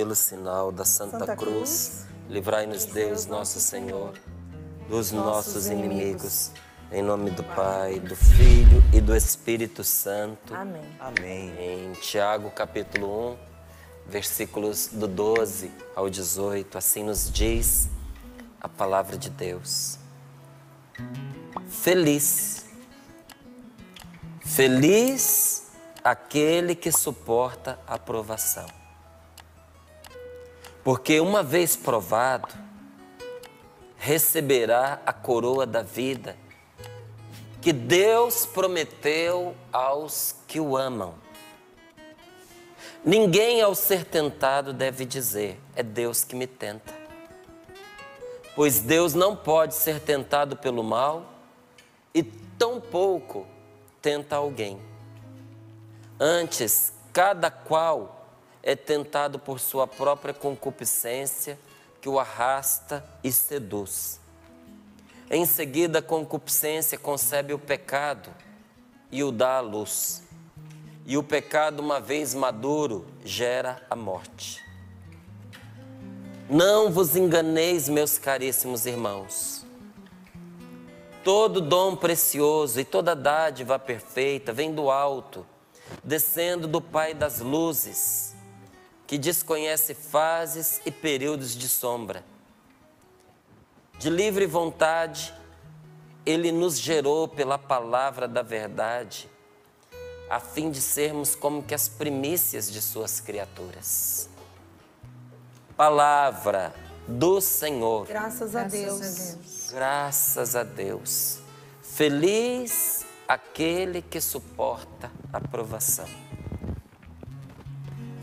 pelo sinal da Santa, Santa Cruz, livrai-nos Deus, nosso Senhor, dos nossos inimigos. Em nome do Pai, do Filho e do Espírito Santo. Amém. Amém. Em Tiago, capítulo 1, versículos do 12 ao 18, assim nos diz a palavra de Deus. Feliz, feliz aquele que suporta a provação. Porque uma vez provado, receberá a coroa da vida que Deus prometeu aos que o amam. Ninguém, ao ser tentado, deve dizer: é Deus que me tenta. Pois Deus não pode ser tentado pelo mal e tampouco tenta alguém. Antes, cada qual é tentado por sua própria concupiscência que o arrasta e seduz. Em seguida, a concupiscência concebe o pecado e o dá à luz. E o pecado, uma vez maduro, gera a morte. Não vos enganeis, meus caríssimos irmãos. Todo dom precioso e toda dádiva perfeita vem do alto descendo do Pai das luzes, que desconhece fases e períodos de sombra. De livre vontade, Ele nos gerou pela palavra da verdade, a fim de sermos como que as primícias de Suas criaturas. Palavra do Senhor. Graças a Deus. Graças a Deus. Feliz aquele que suporta a provação.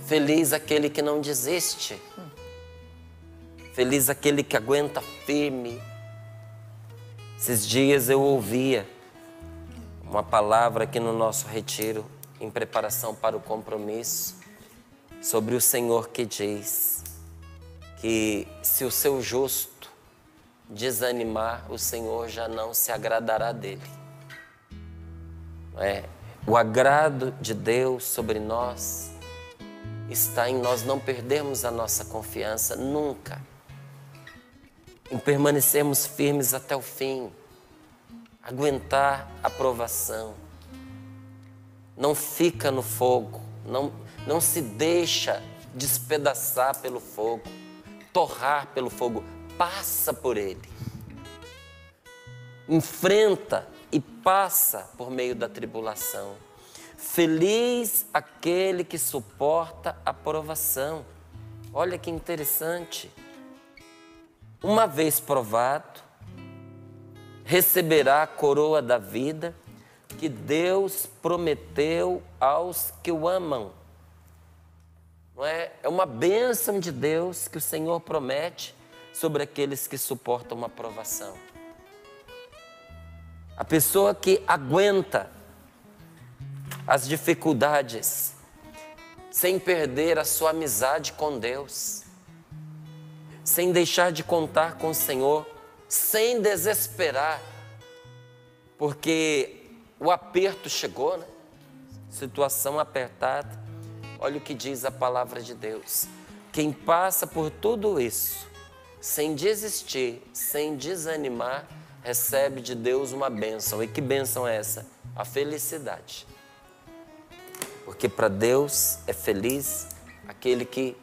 Feliz aquele que não desiste. Feliz aquele que aguenta firme. Esses dias eu ouvia uma palavra aqui no nosso retiro, em preparação para o compromisso, sobre o Senhor que diz que se o seu justo desanimar, o Senhor já não se agradará dele. É, o agrado de Deus sobre nós está em nós não perdermos a nossa confiança nunca, em permanecermos firmes até o fim, aguentar a provação, não fica no fogo, não, não se deixa despedaçar pelo fogo, torrar pelo fogo, passa por ele, enfrenta e passa por meio da tribulação. Feliz aquele que suporta a provação. Olha que interessante. Uma vez provado, receberá a coroa da vida que Deus prometeu aos que o amam. Não é? é uma bênção de Deus que o Senhor promete sobre aqueles que suportam uma provação. A pessoa que aguenta as dificuldades sem perder a sua amizade com Deus, sem deixar de contar com o Senhor, sem desesperar, porque o aperto chegou, né? Situação apertada. Olha o que diz a palavra de Deus. Quem passa por tudo isso, sem desistir, sem desanimar, recebe de Deus uma bênção. E que bênção é essa? A felicidade. Porque para Deus é feliz aquele que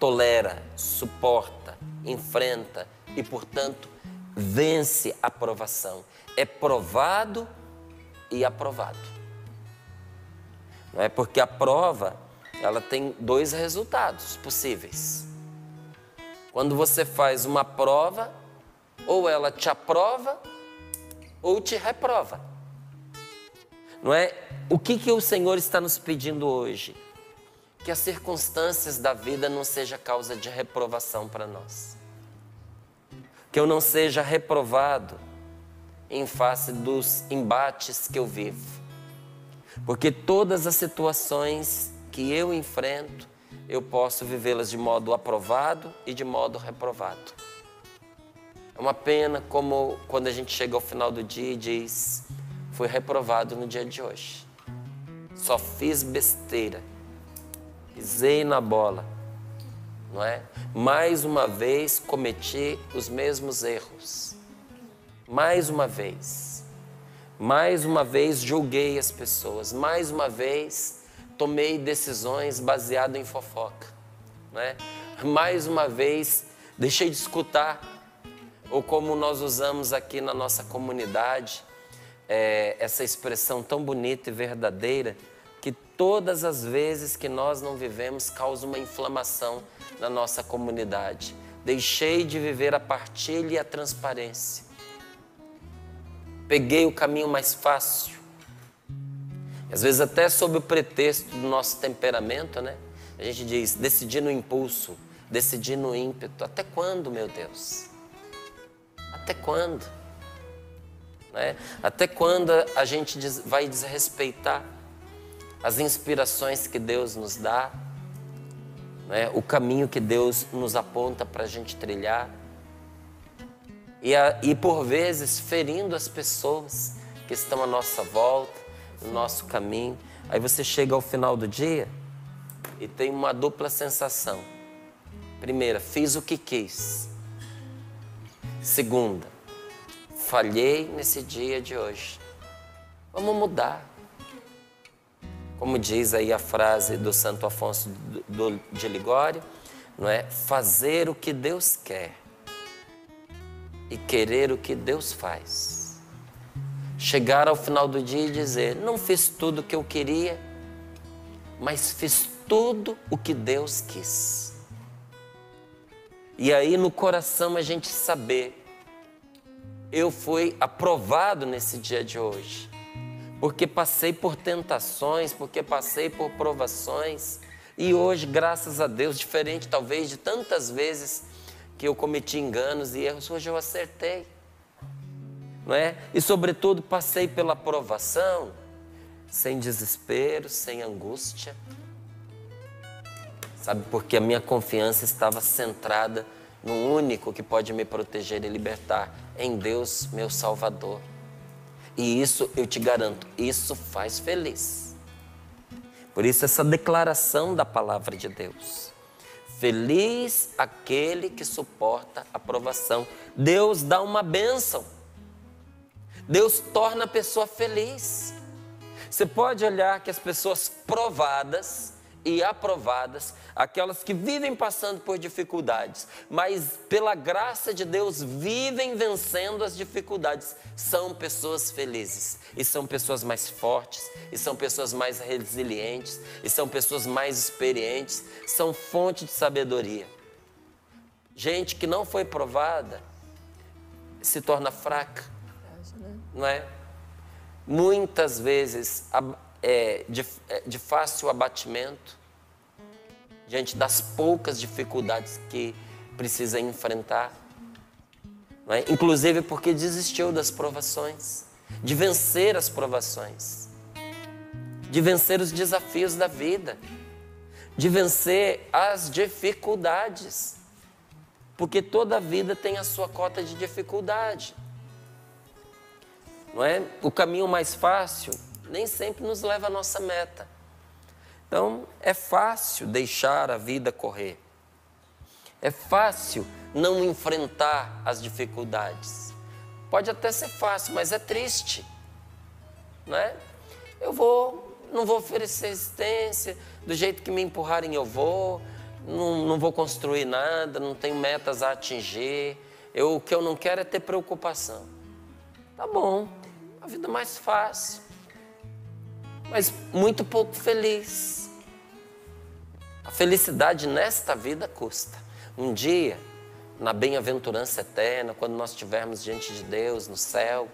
tolera, suporta, enfrenta e, portanto, vence a provação. É provado e aprovado. Não é porque a prova, ela tem dois resultados possíveis. Quando você faz uma prova, ou ela te aprova ou te reprova. Não é? O que, que o Senhor está nos pedindo hoje? Que as circunstâncias da vida não seja causa de reprovação para nós. Que eu não seja reprovado em face dos embates que eu vivo. Porque todas as situações que eu enfrento, eu posso vivê-las de modo aprovado e de modo reprovado. É uma pena como quando a gente chega ao final do dia e diz: fui reprovado no dia de hoje. Só fiz besteira. Pisei na bola. não é? Mais uma vez cometi os mesmos erros. Mais uma vez. Mais uma vez julguei as pessoas. Mais uma vez tomei decisões baseadas em fofoca, não é? Mais uma vez deixei de escutar, ou como nós usamos aqui na nossa comunidade, é, essa expressão tão bonita e verdadeira, que todas as vezes que nós não vivemos causa uma inflamação na nossa comunidade. Deixei de viver a partilha e a transparência. Peguei o caminho mais fácil. Às vezes até sob o pretexto do nosso temperamento, né? A gente diz, decidir no impulso, decidir no ímpeto. Até quando, meu Deus? Até quando? Né? Até quando a gente vai desrespeitar as inspirações que Deus nos dá, né? o caminho que Deus nos aponta para a gente trilhar? E, a, e por vezes ferindo as pessoas que estão à nossa volta, no nosso caminho. Aí você chega ao final do dia e tem uma dupla sensação. Primeira, fiz o que quis. Segunda, falhei nesse dia de hoje. Vamos mudar. Como diz aí a frase do Santo Afonso de Ligório, não é? Fazer o que Deus quer e querer o que Deus faz. Chegar ao final do dia e dizer: não fiz tudo o que eu queria, mas fiz tudo o que Deus quis. E aí no coração a gente saber eu fui aprovado nesse dia de hoje. Porque passei por tentações, porque passei por provações. E hoje, graças a Deus, diferente talvez de tantas vezes que eu cometi enganos e erros, hoje eu acertei. Não é? E sobretudo passei pela provação sem desespero, sem angústia. Sabe, porque a minha confiança estava centrada no único que pode me proteger e libertar, em Deus, meu Salvador. E isso eu te garanto, isso faz feliz. Por isso, essa declaração da palavra de Deus. Feliz aquele que suporta a provação. Deus dá uma bênção. Deus torna a pessoa feliz. Você pode olhar que as pessoas provadas, e aprovadas, aquelas que vivem passando por dificuldades, mas pela graça de Deus vivem vencendo as dificuldades, são pessoas felizes, e são pessoas mais fortes, e são pessoas mais resilientes, e são pessoas mais experientes, são fonte de sabedoria. Gente que não foi provada se torna fraca, não é? Muitas vezes é, de, é, de fácil abatimento, diante das poucas dificuldades que precisa enfrentar. É? Inclusive porque desistiu das provações, de vencer as provações, de vencer os desafios da vida, de vencer as dificuldades. Porque toda vida tem a sua cota de dificuldade. Não é? O caminho mais fácil nem sempre nos leva à nossa meta. Então, é fácil deixar a vida correr. É fácil não enfrentar as dificuldades. Pode até ser fácil, mas é triste. Não é? Eu vou, não vou oferecer resistência, do jeito que me empurrarem eu vou, não, não vou construir nada, não tenho metas a atingir. Eu, o que eu não quero é ter preocupação. Tá bom, a vida mais fácil mas muito pouco feliz. A felicidade nesta vida custa. Um dia, na bem-aventurança eterna, quando nós estivermos diante de Deus no céu,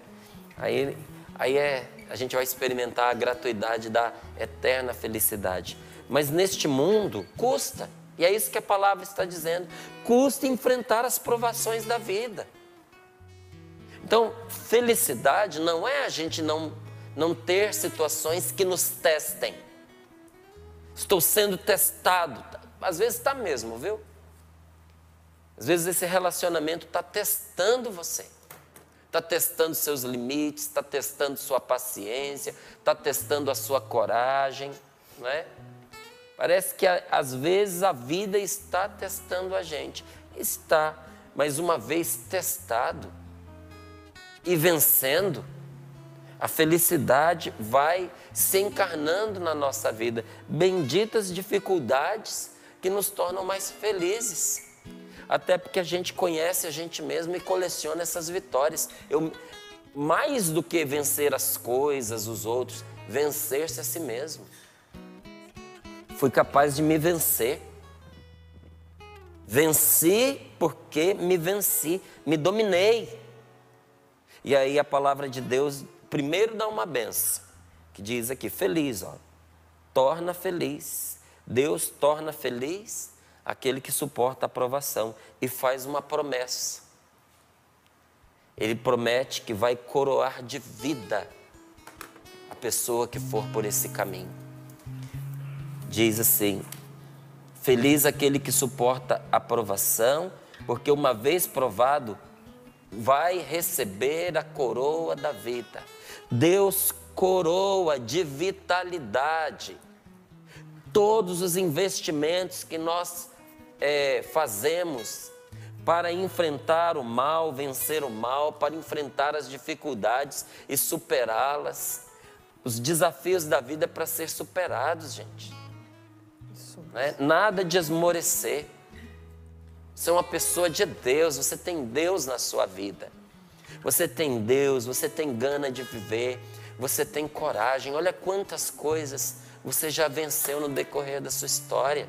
aí, aí é, a gente vai experimentar a gratuidade da eterna felicidade. Mas neste mundo custa, e é isso que a palavra está dizendo: custa enfrentar as provações da vida. Então, felicidade não é a gente não não ter situações que nos testem. Estou sendo testado. Às vezes está mesmo, viu? Às vezes esse relacionamento está testando você. Está testando seus limites, está testando sua paciência, está testando a sua coragem, não é? Parece que às vezes a vida está testando a gente. Está, mas uma vez testado e vencendo, a felicidade vai se encarnando na nossa vida. Benditas dificuldades que nos tornam mais felizes. Até porque a gente conhece a gente mesmo e coleciona essas vitórias. Eu, mais do que vencer as coisas, os outros, vencer-se a si mesmo. Fui capaz de me vencer. Venci porque me venci, me dominei. E aí a palavra de Deus primeiro dá uma benção, que diz aqui, feliz, ó. Torna feliz. Deus torna feliz aquele que suporta a provação e faz uma promessa. Ele promete que vai coroar de vida a pessoa que for por esse caminho. Diz assim: Feliz aquele que suporta a provação, porque uma vez provado, vai receber a coroa da vida. Deus coroa de vitalidade todos os investimentos que nós é, fazemos para enfrentar o mal, vencer o mal, para enfrentar as dificuldades e superá-las. Os desafios da vida é para ser superados, gente. Né? Nada de esmorecer. Você é uma pessoa de Deus, você tem Deus na sua vida. Você tem Deus, você tem gana de viver, você tem coragem. Olha quantas coisas você já venceu no decorrer da sua história.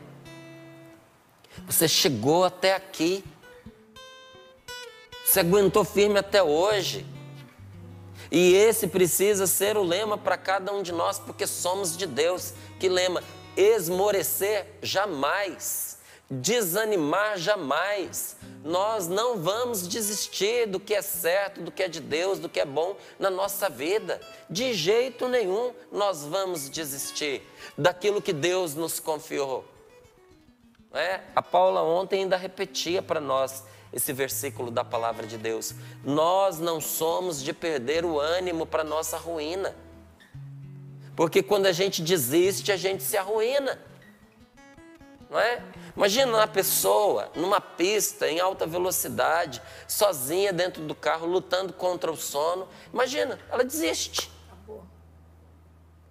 Você chegou até aqui. Você aguentou firme até hoje. E esse precisa ser o lema para cada um de nós, porque somos de Deus. Que lema? Esmorecer jamais, desanimar jamais. Nós não vamos desistir do que é certo, do que é de Deus, do que é bom na nossa vida. De jeito nenhum nós vamos desistir daquilo que Deus nos confiou. É? A Paula ontem ainda repetia para nós esse versículo da palavra de Deus. Nós não somos de perder o ânimo para nossa ruína. Porque quando a gente desiste, a gente se arruína. Não é? Imagina uma pessoa numa pista em alta velocidade, sozinha dentro do carro, lutando contra o sono. Imagina, ela desiste. Acabou.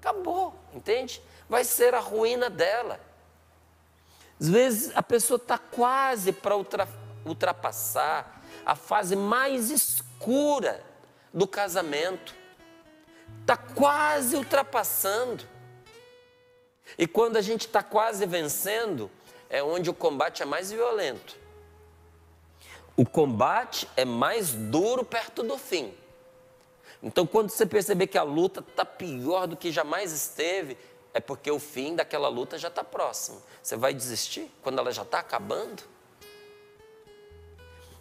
Acabou, entende? Vai ser a ruína dela. Às vezes a pessoa está quase para ultra, ultrapassar a fase mais escura do casamento. Está quase ultrapassando. E quando a gente está quase vencendo, é onde o combate é mais violento. O combate é mais duro perto do fim. Então, quando você perceber que a luta está pior do que jamais esteve, é porque o fim daquela luta já está próximo. Você vai desistir quando ela já está acabando?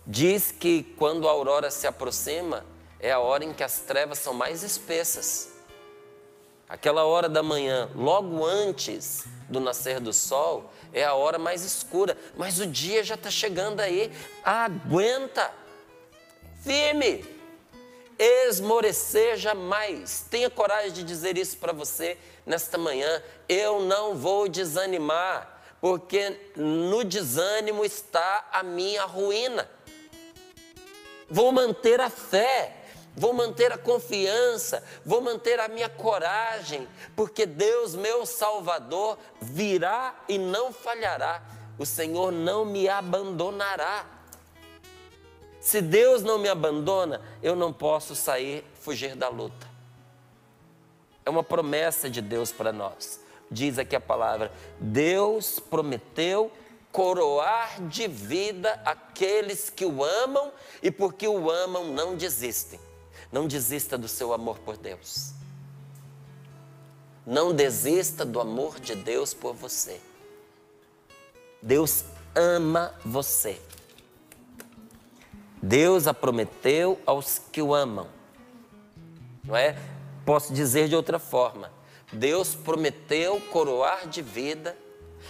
Diz que quando a aurora se aproxima, é a hora em que as trevas são mais espessas. Aquela hora da manhã, logo antes do nascer do sol, é a hora mais escura, mas o dia já está chegando aí. Aguenta, firme, esmorecer jamais. Tenha coragem de dizer isso para você nesta manhã. Eu não vou desanimar, porque no desânimo está a minha ruína. Vou manter a fé vou manter a confiança, vou manter a minha coragem, porque Deus, meu Salvador, virá e não falhará. O Senhor não me abandonará. Se Deus não me abandona, eu não posso sair, fugir da luta. É uma promessa de Deus para nós. Diz aqui a palavra: Deus prometeu coroar de vida aqueles que o amam e porque o amam não desistem. Não desista do seu amor por Deus. Não desista do amor de Deus por você. Deus ama você. Deus a prometeu aos que o amam. Não é? Posso dizer de outra forma. Deus prometeu coroar de vida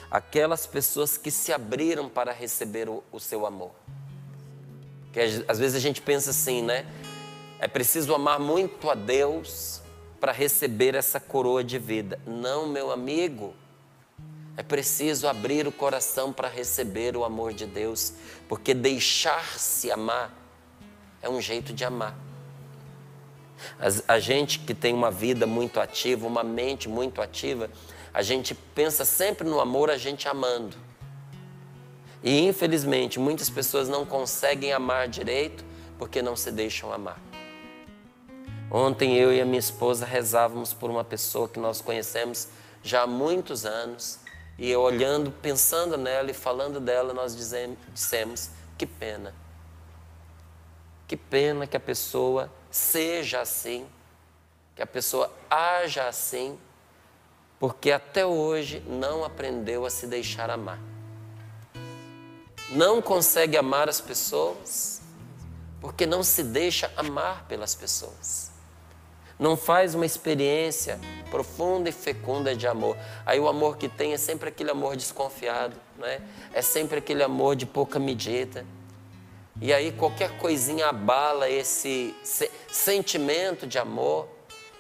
aquelas pessoas que se abriram para receber o, o seu amor. Que às vezes a gente pensa assim, né? É preciso amar muito a Deus para receber essa coroa de vida. Não, meu amigo. É preciso abrir o coração para receber o amor de Deus, porque deixar-se amar é um jeito de amar. A gente que tem uma vida muito ativa, uma mente muito ativa, a gente pensa sempre no amor, a gente amando. E infelizmente muitas pessoas não conseguem amar direito porque não se deixam amar. Ontem eu e a minha esposa rezávamos por uma pessoa que nós conhecemos já há muitos anos e eu olhando, pensando nela e falando dela, nós dizemos, dissemos: que pena. Que pena que a pessoa seja assim, que a pessoa haja assim, porque até hoje não aprendeu a se deixar amar. Não consegue amar as pessoas porque não se deixa amar pelas pessoas. Não faz uma experiência profunda e fecunda de amor. Aí o amor que tem é sempre aquele amor desconfiado, né? é sempre aquele amor de pouca medida e aí qualquer coisinha abala esse sentimento de amor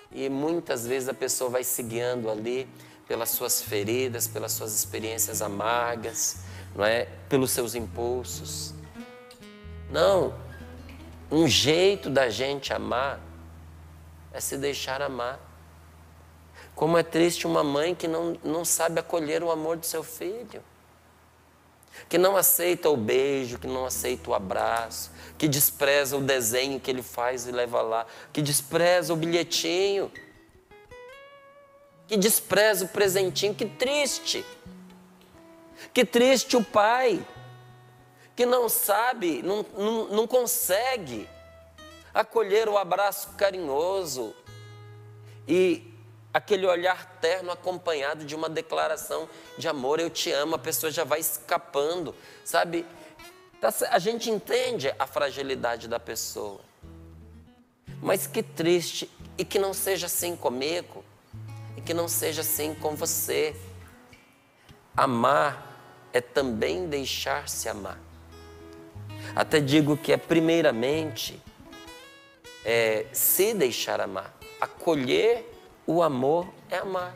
e muitas vezes a pessoa vai se guiando ali pelas suas feridas, pelas suas experiências amargas, não é? Pelos seus impulsos. Não, um jeito da gente amar é se deixar amar. Como é triste uma mãe que não, não sabe acolher o amor do seu filho que não aceita o beijo, que não aceita o abraço, que despreza o desenho que ele faz e leva lá, que despreza o bilhetinho, que despreza o presentinho. Que triste! Que triste o pai que não sabe, não, não, não consegue acolher o abraço carinhoso e aquele olhar terno acompanhado de uma declaração de amor, eu te amo, a pessoa já vai escapando, sabe? Tá a gente entende a fragilidade da pessoa. Mas que triste, e que não seja assim comigo, e que não seja assim com você. Amar é também deixar-se amar. Até digo que é primeiramente é, se deixar amar, acolher o amor é amar.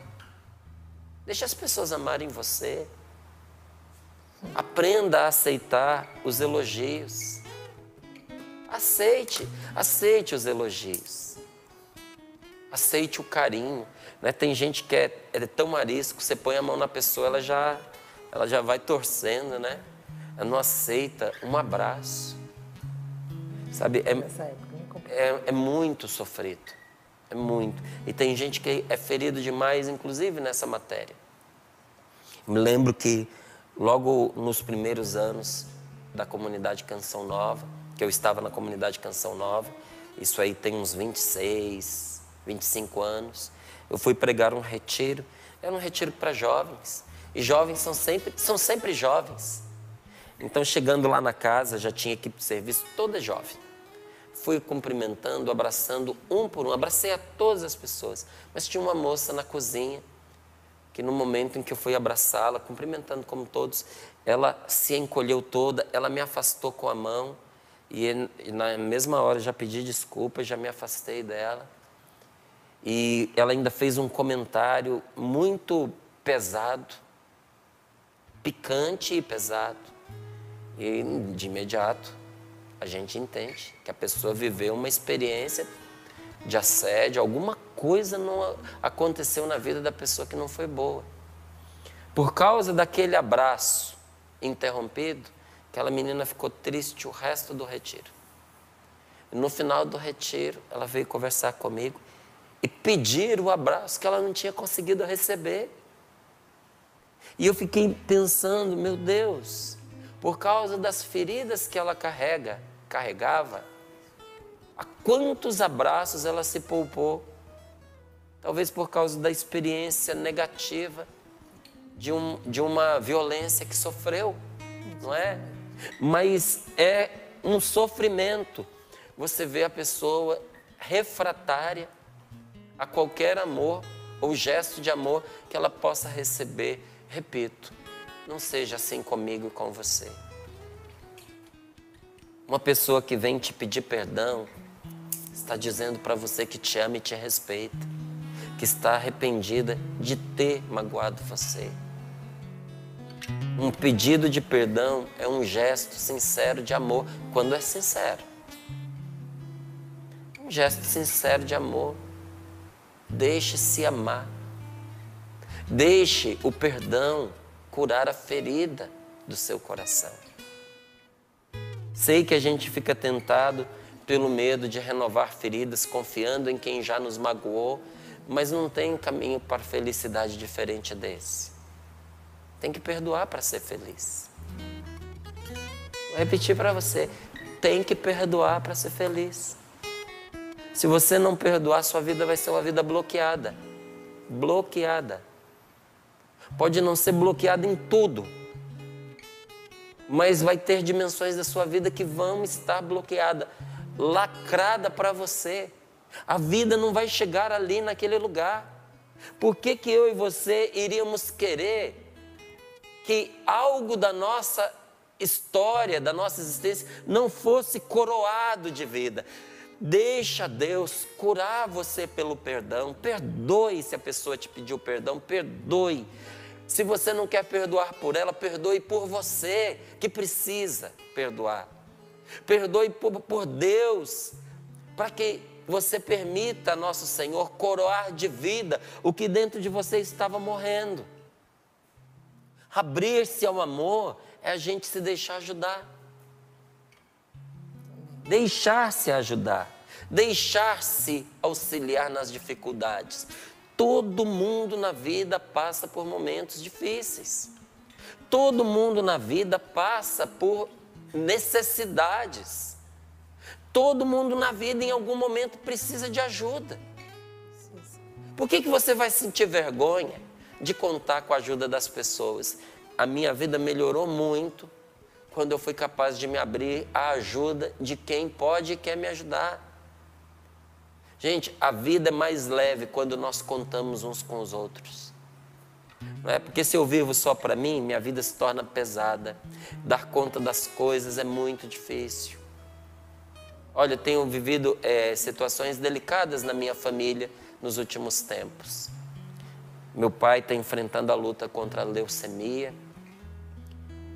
Deixe as pessoas amarem você. Aprenda a aceitar os elogios. Aceite, aceite os elogios. Aceite o carinho. Né? Tem gente que é, é tão arisco, você põe a mão na pessoa, ela já, ela já vai torcendo, né? Ela não aceita um abraço. Sabe, é, é, é muito sofrido. É muito. E tem gente que é ferido demais, inclusive nessa matéria. Me lembro que logo nos primeiros anos da comunidade Canção Nova, que eu estava na comunidade Canção Nova, isso aí tem uns 26, 25 anos, eu fui pregar um retiro. Era um retiro para jovens. E jovens são sempre, são sempre jovens. Então, chegando lá na casa, já tinha equipe de serviço toda jovem fui cumprimentando, abraçando um por um, abracei a todas as pessoas. Mas tinha uma moça na cozinha que no momento em que eu fui abraçá-la, cumprimentando como todos, ela se encolheu toda, ela me afastou com a mão e, na mesma hora já pedi desculpas, já me afastei dela. E ela ainda fez um comentário muito pesado, picante e pesado. E de imediato a gente entende que a pessoa viveu uma experiência de assédio, alguma coisa não aconteceu na vida da pessoa que não foi boa. Por causa daquele abraço interrompido, aquela menina ficou triste o resto do retiro. no final do retiro, ela veio conversar comigo e pedir o abraço que ela não tinha conseguido receber. E eu fiquei pensando, meu Deus, por causa das feridas que ela carrega, carregava, a quantos abraços ela se poupou. Talvez por causa da experiência negativa de, um, de uma violência que sofreu, não é? Mas é um sofrimento. Você vê a pessoa refratária a qualquer amor ou gesto de amor que ela possa receber. Repito, não seja assim comigo e com você. Uma pessoa que vem te pedir perdão está dizendo para você que te ama e te respeita, que está arrependida de ter magoado você. Um pedido de perdão é um gesto sincero de amor, quando é sincero. Um gesto sincero de amor. Deixe-se amar. Deixe o perdão curar a ferida do seu coração. Sei que a gente fica tentado pelo medo de renovar feridas, confiando em quem já nos magoou, mas não tem caminho para felicidade diferente desse. Tem que perdoar para ser feliz. Vou repetir para você: tem que perdoar para ser feliz. Se você não perdoar, sua vida vai ser uma vida bloqueada. Bloqueada. Pode não ser bloqueada em tudo, mas vai ter dimensões da sua vida que vão estar bloqueadas, lacrada para você. A vida não vai chegar ali naquele lugar. Por que, que eu e você iríamos querer que algo da nossa história, da nossa existência, não fosse coroado de vida? Deixa Deus curar você pelo perdão. Perdoe se a pessoa te pediu perdão, perdoe. Se você não quer perdoar por ela, perdoe por você que precisa perdoar. Perdoe por, por Deus, para que você permita, nosso Senhor, coroar de vida o que dentro de você estava morrendo. Abrir-se ao amor é a gente se deixar ajudar. Deixar-se ajudar, deixar-se auxiliar nas dificuldades. Todo mundo na vida passa por momentos difíceis. Todo mundo na vida passa por necessidades. Todo mundo na vida, em algum momento, precisa de ajuda. Por que, que você vai sentir vergonha de contar com a ajuda das pessoas? A minha vida melhorou muito quando eu fui capaz de me abrir à ajuda de quem pode e quer me ajudar. Gente, a vida é mais leve quando nós contamos uns com os outros. Não é? Porque se eu vivo só para mim, minha vida se torna pesada. Dar conta das coisas é muito difícil. Olha, eu tenho vivido é, situações delicadas na minha família nos últimos tempos. Meu pai está enfrentando a luta contra a leucemia,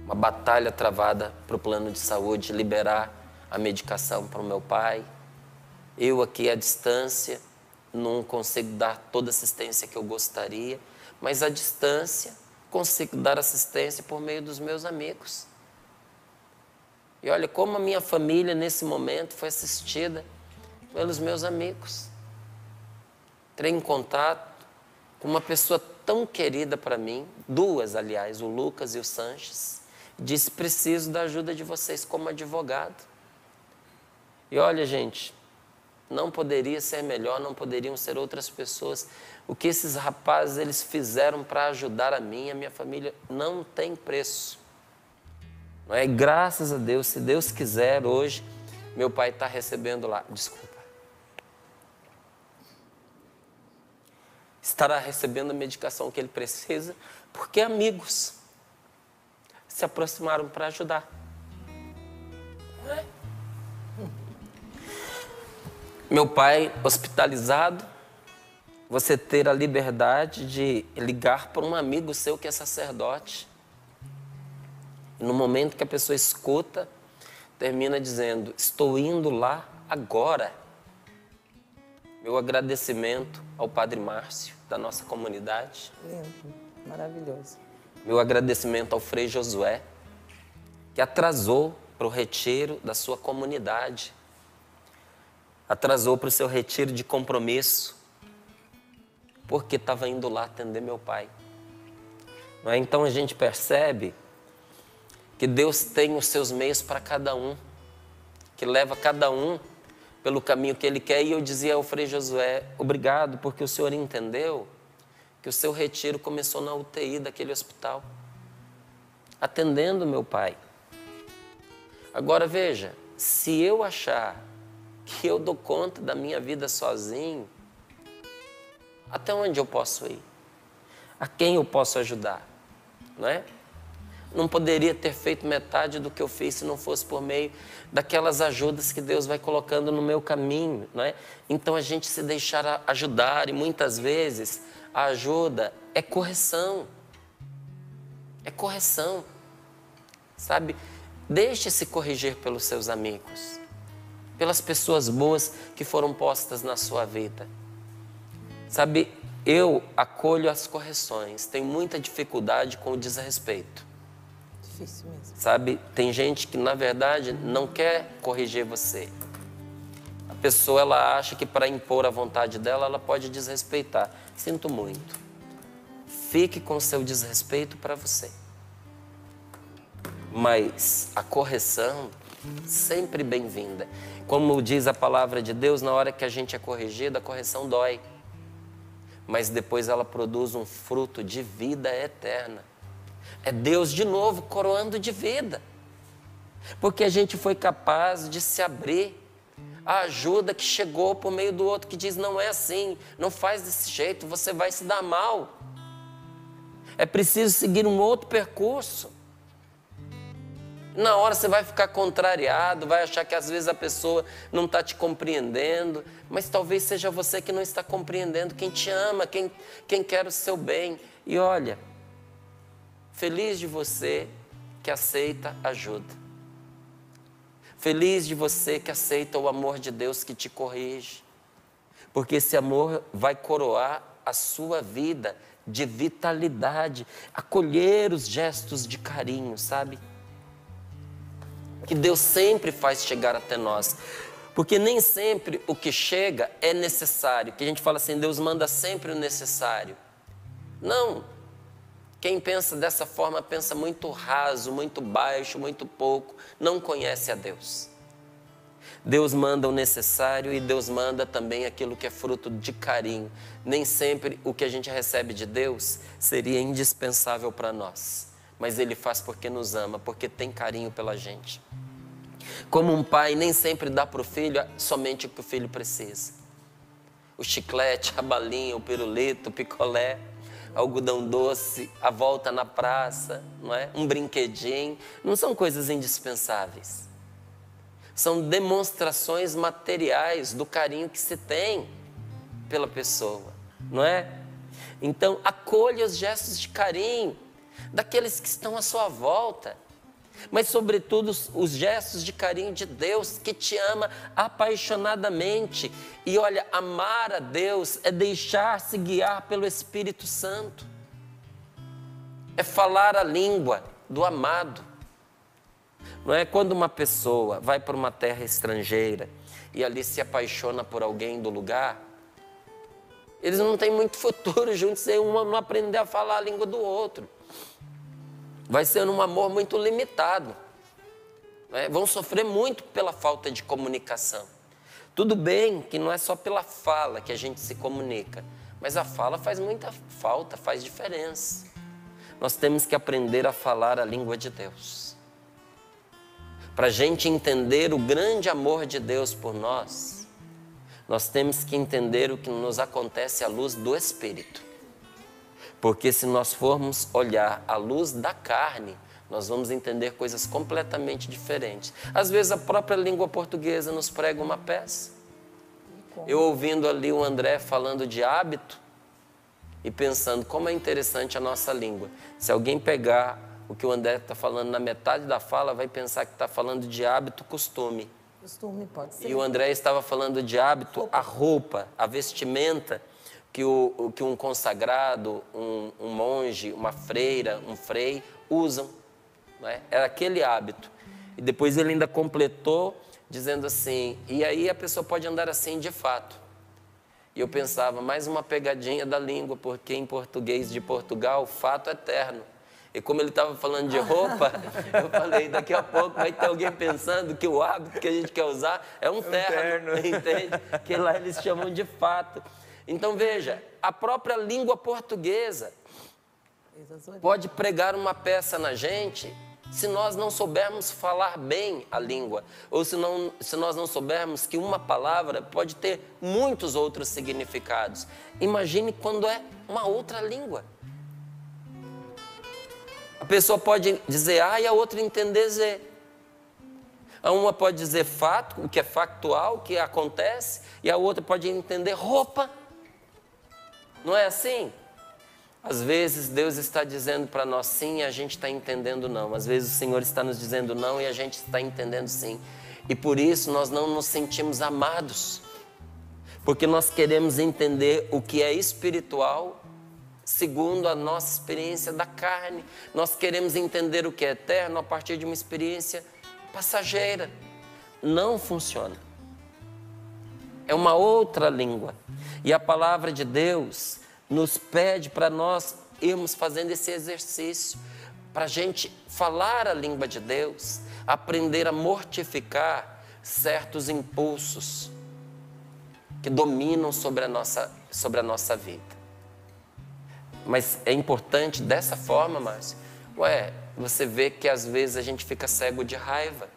uma batalha travada para o plano de saúde liberar a medicação para o meu pai. Eu aqui à distância não consigo dar toda a assistência que eu gostaria, mas à distância consigo dar assistência por meio dos meus amigos. E olha como a minha família nesse momento foi assistida pelos meus amigos. Entrei em contato com uma pessoa tão querida para mim, duas, aliás, o Lucas e o Sanches. Disse: preciso da ajuda de vocês como advogado. E olha, gente, não poderia ser melhor, não poderiam ser outras pessoas. O que esses rapazes eles fizeram para ajudar a mim a minha família não tem preço. Não é? Graças a Deus, se Deus quiser, hoje, meu pai está recebendo lá. Desculpa. Estará recebendo a medicação que ele precisa, porque amigos se aproximaram para ajudar. Não é? Meu pai hospitalizado, você ter a liberdade de ligar para um amigo seu que é sacerdote no momento que a pessoa escuta, termina dizendo: Estou indo lá agora. Meu agradecimento ao Padre Márcio, da nossa comunidade. Lindo, maravilhoso. Meu agradecimento ao Frei Josué, que atrasou para o retiro da sua comunidade. Atrasou para o seu retiro de compromisso, porque estava indo lá atender meu pai. É? Então a gente percebe que Deus tem os seus meios para cada um, que leva cada um pelo caminho que Ele quer. E eu dizia ao Frei Josué: obrigado, porque o Senhor entendeu que o seu retiro começou na UTI daquele hospital, atendendo meu pai. Agora veja, se eu achar que eu dou conta da minha vida sozinho, até onde eu posso ir? A quem eu posso ajudar? Não é? não poderia ter feito metade do que eu fiz se não fosse por meio daquelas ajudas que Deus vai colocando no meu caminho, não é? Então a gente se deixar ajudar e muitas vezes a ajuda é correção. É correção. Sabe? Deixe-se corrigir pelos seus amigos, pelas pessoas boas que foram postas na sua vida. Sabe, eu acolho as correções, tenho muita dificuldade com o desrespeito. Difícil mesmo. Sabe, tem gente que na verdade não quer corrigir você. A pessoa ela acha que para impor a vontade dela ela pode desrespeitar. Sinto muito. Fique com seu desrespeito para você. Mas a correção sempre bem-vinda. Como diz a palavra de Deus, na hora que a gente é corrigido, a correção dói. Mas depois ela produz um fruto de vida eterna. É Deus de novo coroando de vida. Porque a gente foi capaz de se abrir. A ajuda que chegou por meio do outro que diz: não é assim, não faz desse jeito, você vai se dar mal. É preciso seguir um outro percurso. Na hora você vai ficar contrariado, vai achar que às vezes a pessoa não está te compreendendo, mas talvez seja você que não está compreendendo quem te ama, quem, quem quer o seu bem. E olha, feliz de você que aceita ajuda. Feliz de você que aceita o amor de Deus que te corrige. Porque esse amor vai coroar a sua vida de vitalidade, acolher os gestos de carinho, sabe? Que Deus sempre faz chegar até nós. Porque nem sempre o que chega é necessário. Que a gente fala assim, Deus manda sempre o necessário. Não. Quem pensa dessa forma pensa muito raso, muito baixo, muito pouco, não conhece a Deus. Deus manda o necessário e Deus manda também aquilo que é fruto de carinho. Nem sempre o que a gente recebe de Deus seria indispensável para nós mas Ele faz porque nos ama, porque tem carinho pela gente. Como um pai nem sempre dá para o filho somente o que o filho precisa. O chiclete, a balinha, o pirulito, o picolé, algodão doce, a volta na praça, não é? um brinquedinho, não são coisas indispensáveis. São demonstrações materiais do carinho que se tem pela pessoa, não é? Então, acolha os gestos de carinho daqueles que estão à sua volta, mas, sobretudo, os gestos de carinho de Deus que te ama apaixonadamente. E olha, amar a Deus é deixar-se guiar pelo Espírito Santo, é falar a língua do amado. Não é quando uma pessoa vai para uma terra estrangeira e ali se apaixona por alguém do lugar, eles não têm muito futuro juntos se um não aprender a falar a língua do outro vai ser um amor muito limitado. Né? Vão sofrer muito pela falta de comunicação. Tudo bem que não é só pela fala que a gente se comunica, mas a fala faz muita falta, faz diferença. Nós temos que aprender a falar a língua de Deus. Para a gente entender o grande amor de Deus por nós, nós temos que entender o que nos acontece à luz do Espírito. Porque se nós formos olhar à luz da carne, nós vamos entender coisas completamente diferentes. Às vezes a própria língua portuguesa nos prega uma peça. Eu ouvindo ali o André falando de hábito e pensando como é interessante a nossa língua. Se alguém pegar o que o André está falando na metade da fala, vai pensar que está falando de hábito, costume. Costume, pode ser. E o André estava falando de hábito, roupa. a roupa, a vestimenta que, o, que um consagrado, um, um monge, uma freira, um frei usam. É? Era aquele hábito. E depois ele ainda completou dizendo assim: e aí a pessoa pode andar assim de fato. E eu pensava, mais uma pegadinha da língua, porque em português de Portugal, fato é eterno. E como ele estava falando de roupa, eu falei, daqui a pouco vai ter alguém pensando que o hábito que a gente quer usar é um, terno, terno. entende? Que lá eles chamam de fato. Então veja, a própria língua portuguesa pode pregar uma peça na gente se nós não soubermos falar bem a língua, ou se, não, se nós não soubermos que uma palavra pode ter muitos outros significados. Imagine quando é uma outra língua. A pessoa pode dizer A e a outra entender Z. A uma pode dizer fato, o que é factual, o que acontece, e a outra pode entender roupa não é assim? Às vezes Deus está dizendo para nós sim e a gente está entendendo não. Às vezes o Senhor está nos dizendo não e a gente está entendendo sim. E por isso nós não nos sentimos amados. Porque nós queremos entender o que é espiritual segundo a nossa experiência da carne. Nós queremos entender o que é eterno a partir de uma experiência passageira. Não funciona. É uma outra língua. E a palavra de Deus nos pede para nós irmos fazendo esse exercício, para a gente falar a língua de Deus, aprender a mortificar certos impulsos que dominam sobre a nossa, sobre a nossa vida. Mas é importante dessa forma, Márcio. Ué, você vê que às vezes a gente fica cego de raiva.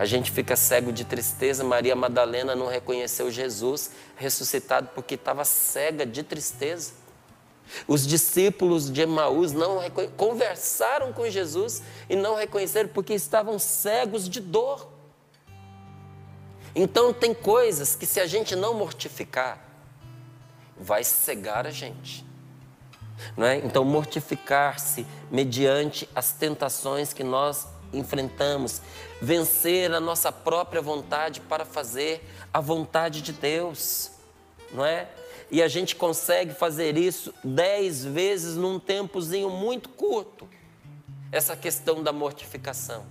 A gente fica cego de tristeza. Maria Madalena não reconheceu Jesus ressuscitado porque estava cega de tristeza. Os discípulos de Emaús não conversaram com Jesus e não reconheceram porque estavam cegos de dor. Então tem coisas que se a gente não mortificar, vai cegar a gente. Não é? Então mortificar-se mediante as tentações que nós enfrentamos, vencer a nossa própria vontade para fazer a vontade de Deus, não é? E a gente consegue fazer isso dez vezes num tempozinho muito curto. Essa questão da mortificação.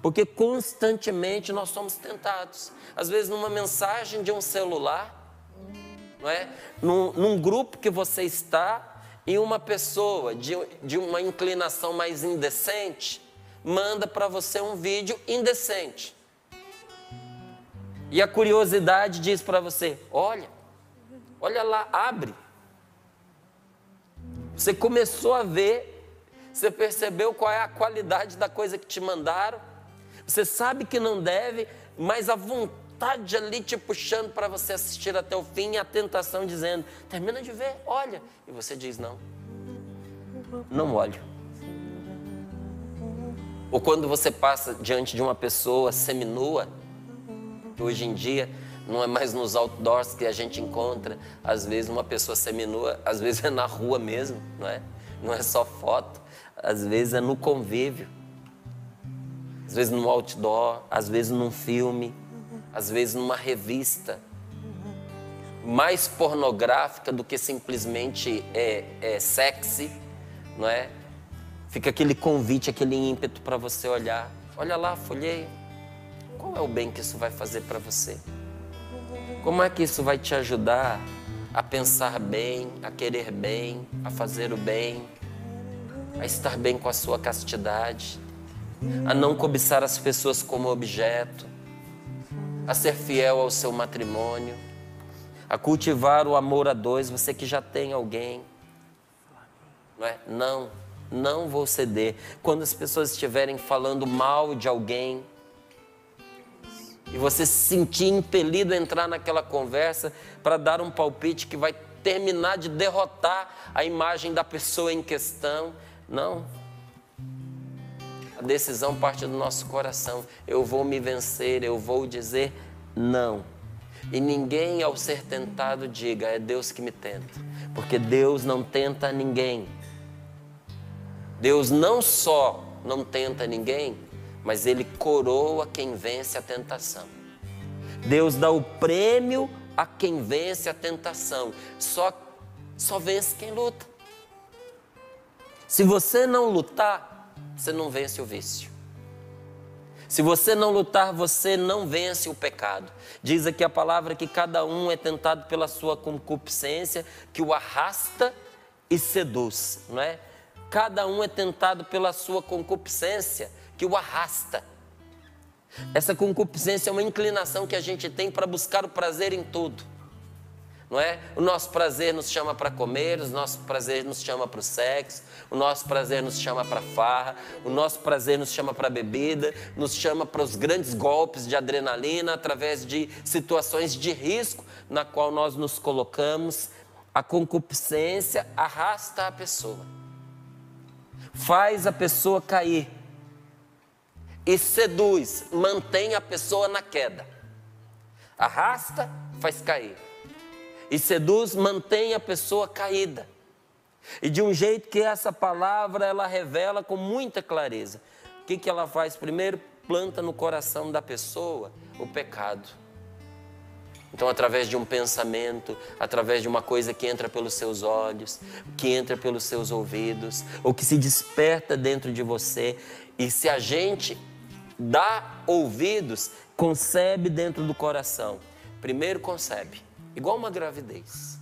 Porque constantemente nós somos tentados. Às vezes numa mensagem de um celular, não é? Num, num grupo que você está e uma pessoa de, de uma inclinação mais indecente manda para você um vídeo indecente. E a curiosidade diz para você: olha, olha lá, abre. Você começou a ver, você percebeu qual é a qualidade da coisa que te mandaram, você sabe que não deve, mas a vontade ali te puxando para você assistir até o fim e a tentação dizendo: termina de ver, olha. E você diz: não, não olho. Ou quando você passa diante de uma pessoa seminua, que hoje em dia não é mais nos outdoors que a gente encontra, às vezes uma pessoa seminua, às vezes é na rua mesmo, não é? Não é só foto, às vezes é no convívio, às vezes no outdoor, às vezes num filme, às vezes numa revista. Mais pornográfica do que simplesmente é, é sexy, não é? Fica aquele convite, aquele ímpeto para você olhar. Olha lá, folheia. Qual é o bem que isso vai fazer para você? Como é que isso vai te ajudar a pensar bem, a querer bem, a fazer o bem, a estar bem com a sua castidade, a não cobiçar as pessoas como objeto, a ser fiel ao seu matrimônio, a cultivar o amor a dois, você que já tem alguém. Não é? Não não vou ceder. Quando as pessoas estiverem falando mal de alguém e você se sentir impelido a entrar naquela conversa para dar um palpite que vai terminar de derrotar a imagem da pessoa em questão, não. A decisão parte do nosso coração. Eu vou me vencer, eu vou dizer não. E ninguém, ao ser tentado, diga: é Deus que me tenta. Porque Deus não tenta ninguém. Deus não só não tenta ninguém, mas Ele coroa quem vence a tentação. Deus dá o prêmio a quem vence a tentação. Só, só vence quem luta. Se você não lutar, você não vence o vício. Se você não lutar, você não vence o pecado. Diz aqui a palavra que cada um é tentado pela sua concupiscência, que o arrasta e seduz, não é? Cada um é tentado pela sua concupiscência, que o arrasta. Essa concupiscência é uma inclinação que a gente tem para buscar o prazer em tudo. Não é? O nosso prazer nos chama para comer, o nosso prazer nos chama para o sexo, o nosso prazer nos chama para farra, o nosso prazer nos chama para bebida, nos chama para os grandes golpes de adrenalina através de situações de risco na qual nós nos colocamos. A concupiscência arrasta a pessoa faz a pessoa cair e seduz, mantém a pessoa na queda. Arrasta, faz cair. E seduz, mantém a pessoa caída. E de um jeito que essa palavra ela revela com muita clareza. O que, que ela faz? Primeiro, planta no coração da pessoa o pecado. Então, através de um pensamento, através de uma coisa que entra pelos seus olhos, que entra pelos seus ouvidos, ou que se desperta dentro de você, e se a gente dá ouvidos, concebe dentro do coração. Primeiro concebe, igual uma gravidez.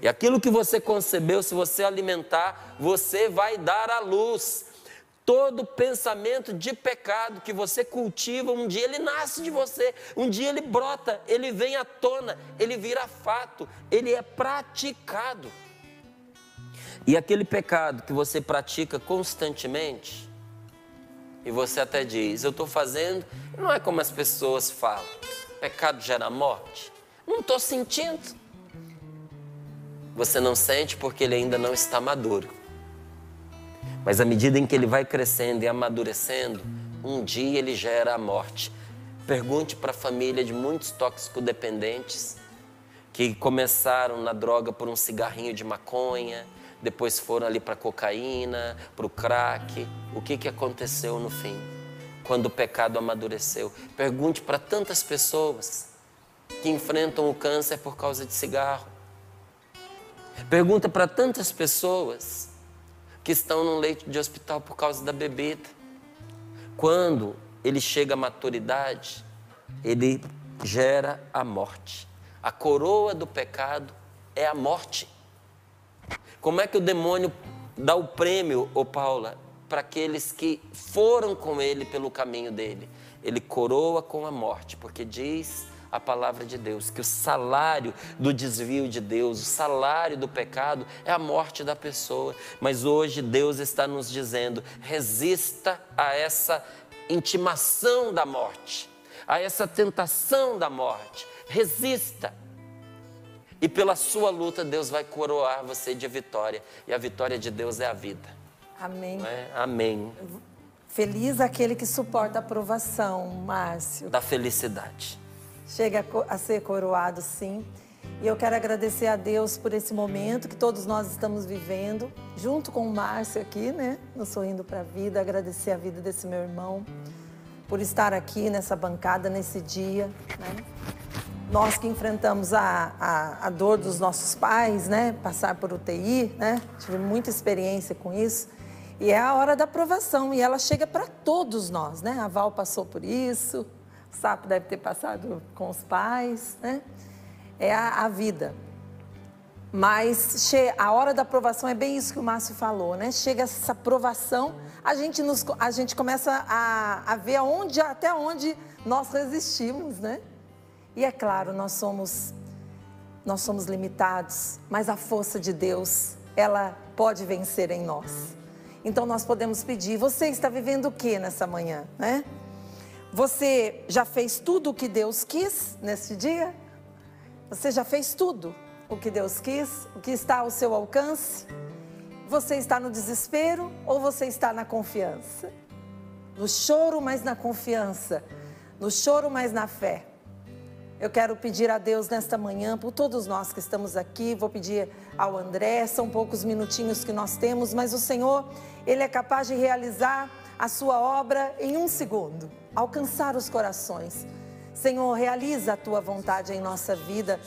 E aquilo que você concebeu, se você alimentar, você vai dar à luz. Todo pensamento de pecado que você cultiva, um dia ele nasce de você, um dia ele brota, ele vem à tona, ele vira fato, ele é praticado. E aquele pecado que você pratica constantemente, e você até diz, eu estou fazendo, não é como as pessoas falam, pecado gera morte. Não estou sentindo. Você não sente porque ele ainda não está maduro. Mas à medida em que ele vai crescendo e amadurecendo, um dia ele gera a morte. Pergunte para a família de muitos tóxico-dependentes que começaram na droga por um cigarrinho de maconha, depois foram ali para cocaína, para o crack. O que, que aconteceu no fim? Quando o pecado amadureceu. Pergunte para tantas pessoas que enfrentam o câncer por causa de cigarro. Pergunta para tantas pessoas que estão num leito de hospital por causa da bebida. Quando ele chega à maturidade, ele gera a morte. A coroa do pecado é a morte. Como é que o demônio dá o prêmio, ô Paula, para aqueles que foram com ele pelo caminho dele? Ele coroa com a morte, porque diz a palavra de Deus, que o salário do desvio de Deus, o salário do pecado é a morte da pessoa. Mas hoje Deus está nos dizendo: resista a essa intimação da morte, a essa tentação da morte. Resista. E pela sua luta, Deus vai coroar você de vitória. E a vitória de Deus é a vida. Amém. É? Amém. Feliz aquele que suporta a provação, Márcio. Da felicidade chega a ser coroado, sim. E eu quero agradecer a Deus por esse momento que todos nós estamos vivendo, junto com o Márcio aqui, né? No Sorrindo para a Vida. Agradecer a vida desse meu irmão por estar aqui nessa bancada, nesse dia, né? Nós que enfrentamos a, a, a dor dos nossos pais, né? Passar por UTI, né? Tive muita experiência com isso. E é a hora da aprovação, e ela chega para todos nós, né? A Val passou por isso, o sapo deve ter passado com os pais, né? É a, a vida. Mas a hora da aprovação é bem isso que o Márcio falou, né? Chega essa aprovação, a gente, nos, a gente começa a, a ver aonde, até onde nós resistimos, né? E é claro, nós somos, nós somos limitados, mas a força de Deus, ela pode vencer em nós. Então nós podemos pedir, você está vivendo o que nessa manhã, né? Você já fez tudo o que Deus quis nesse dia? Você já fez tudo o que Deus quis? O que está ao seu alcance? Você está no desespero ou você está na confiança? No choro, mas na confiança. No choro, mas na fé. Eu quero pedir a Deus nesta manhã, por todos nós que estamos aqui, vou pedir ao André, são poucos minutinhos que nós temos, mas o Senhor, Ele é capaz de realizar a sua obra em um segundo, alcançar os corações. Senhor, realiza a tua vontade em nossa vida,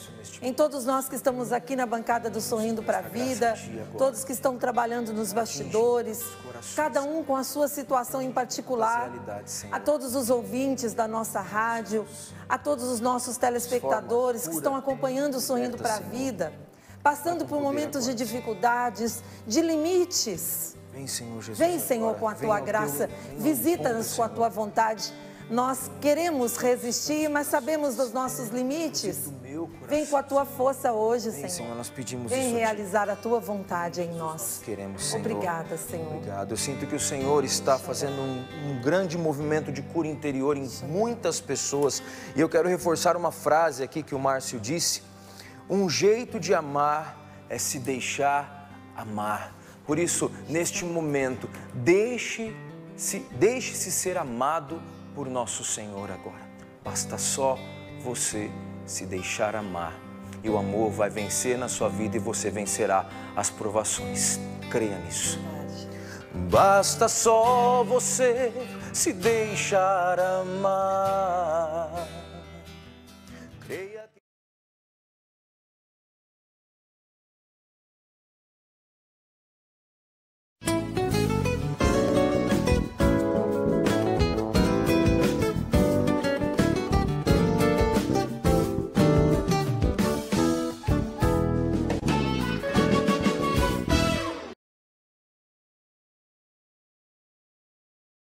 em todos nós que estamos aqui na bancada do Sorrindo para a Vida, todos que estão trabalhando nos bastidores, cada um com a sua situação em particular, a todos os ouvintes da nossa rádio, a todos os nossos telespectadores que estão acompanhando o Sorrindo para a Vida, passando por momentos de dificuldades, de limites. Vem, Senhor Jesus. Vem, Senhor, com a tua graça. Visita-nos com a tua vontade. Nós queremos resistir, mas sabemos dos nossos limites. Vem com a tua força hoje, Senhor. Senhor, nós pedimos Vem realizar a tua vontade em nós. Nós queremos, Senhor. Obrigada, Senhor. Obrigado. Eu sinto que o Senhor está fazendo um, um grande movimento de cura interior em muitas pessoas. E eu quero reforçar uma frase aqui que o Márcio disse: Um jeito de amar é se deixar amar. Por isso, neste momento, deixe-se deixe -se ser amado por nosso Senhor agora. Basta só você se deixar amar. e o amor vai vencer na sua vida e você vencerá as provações. Creia nisso. Basta só você se deixar amar.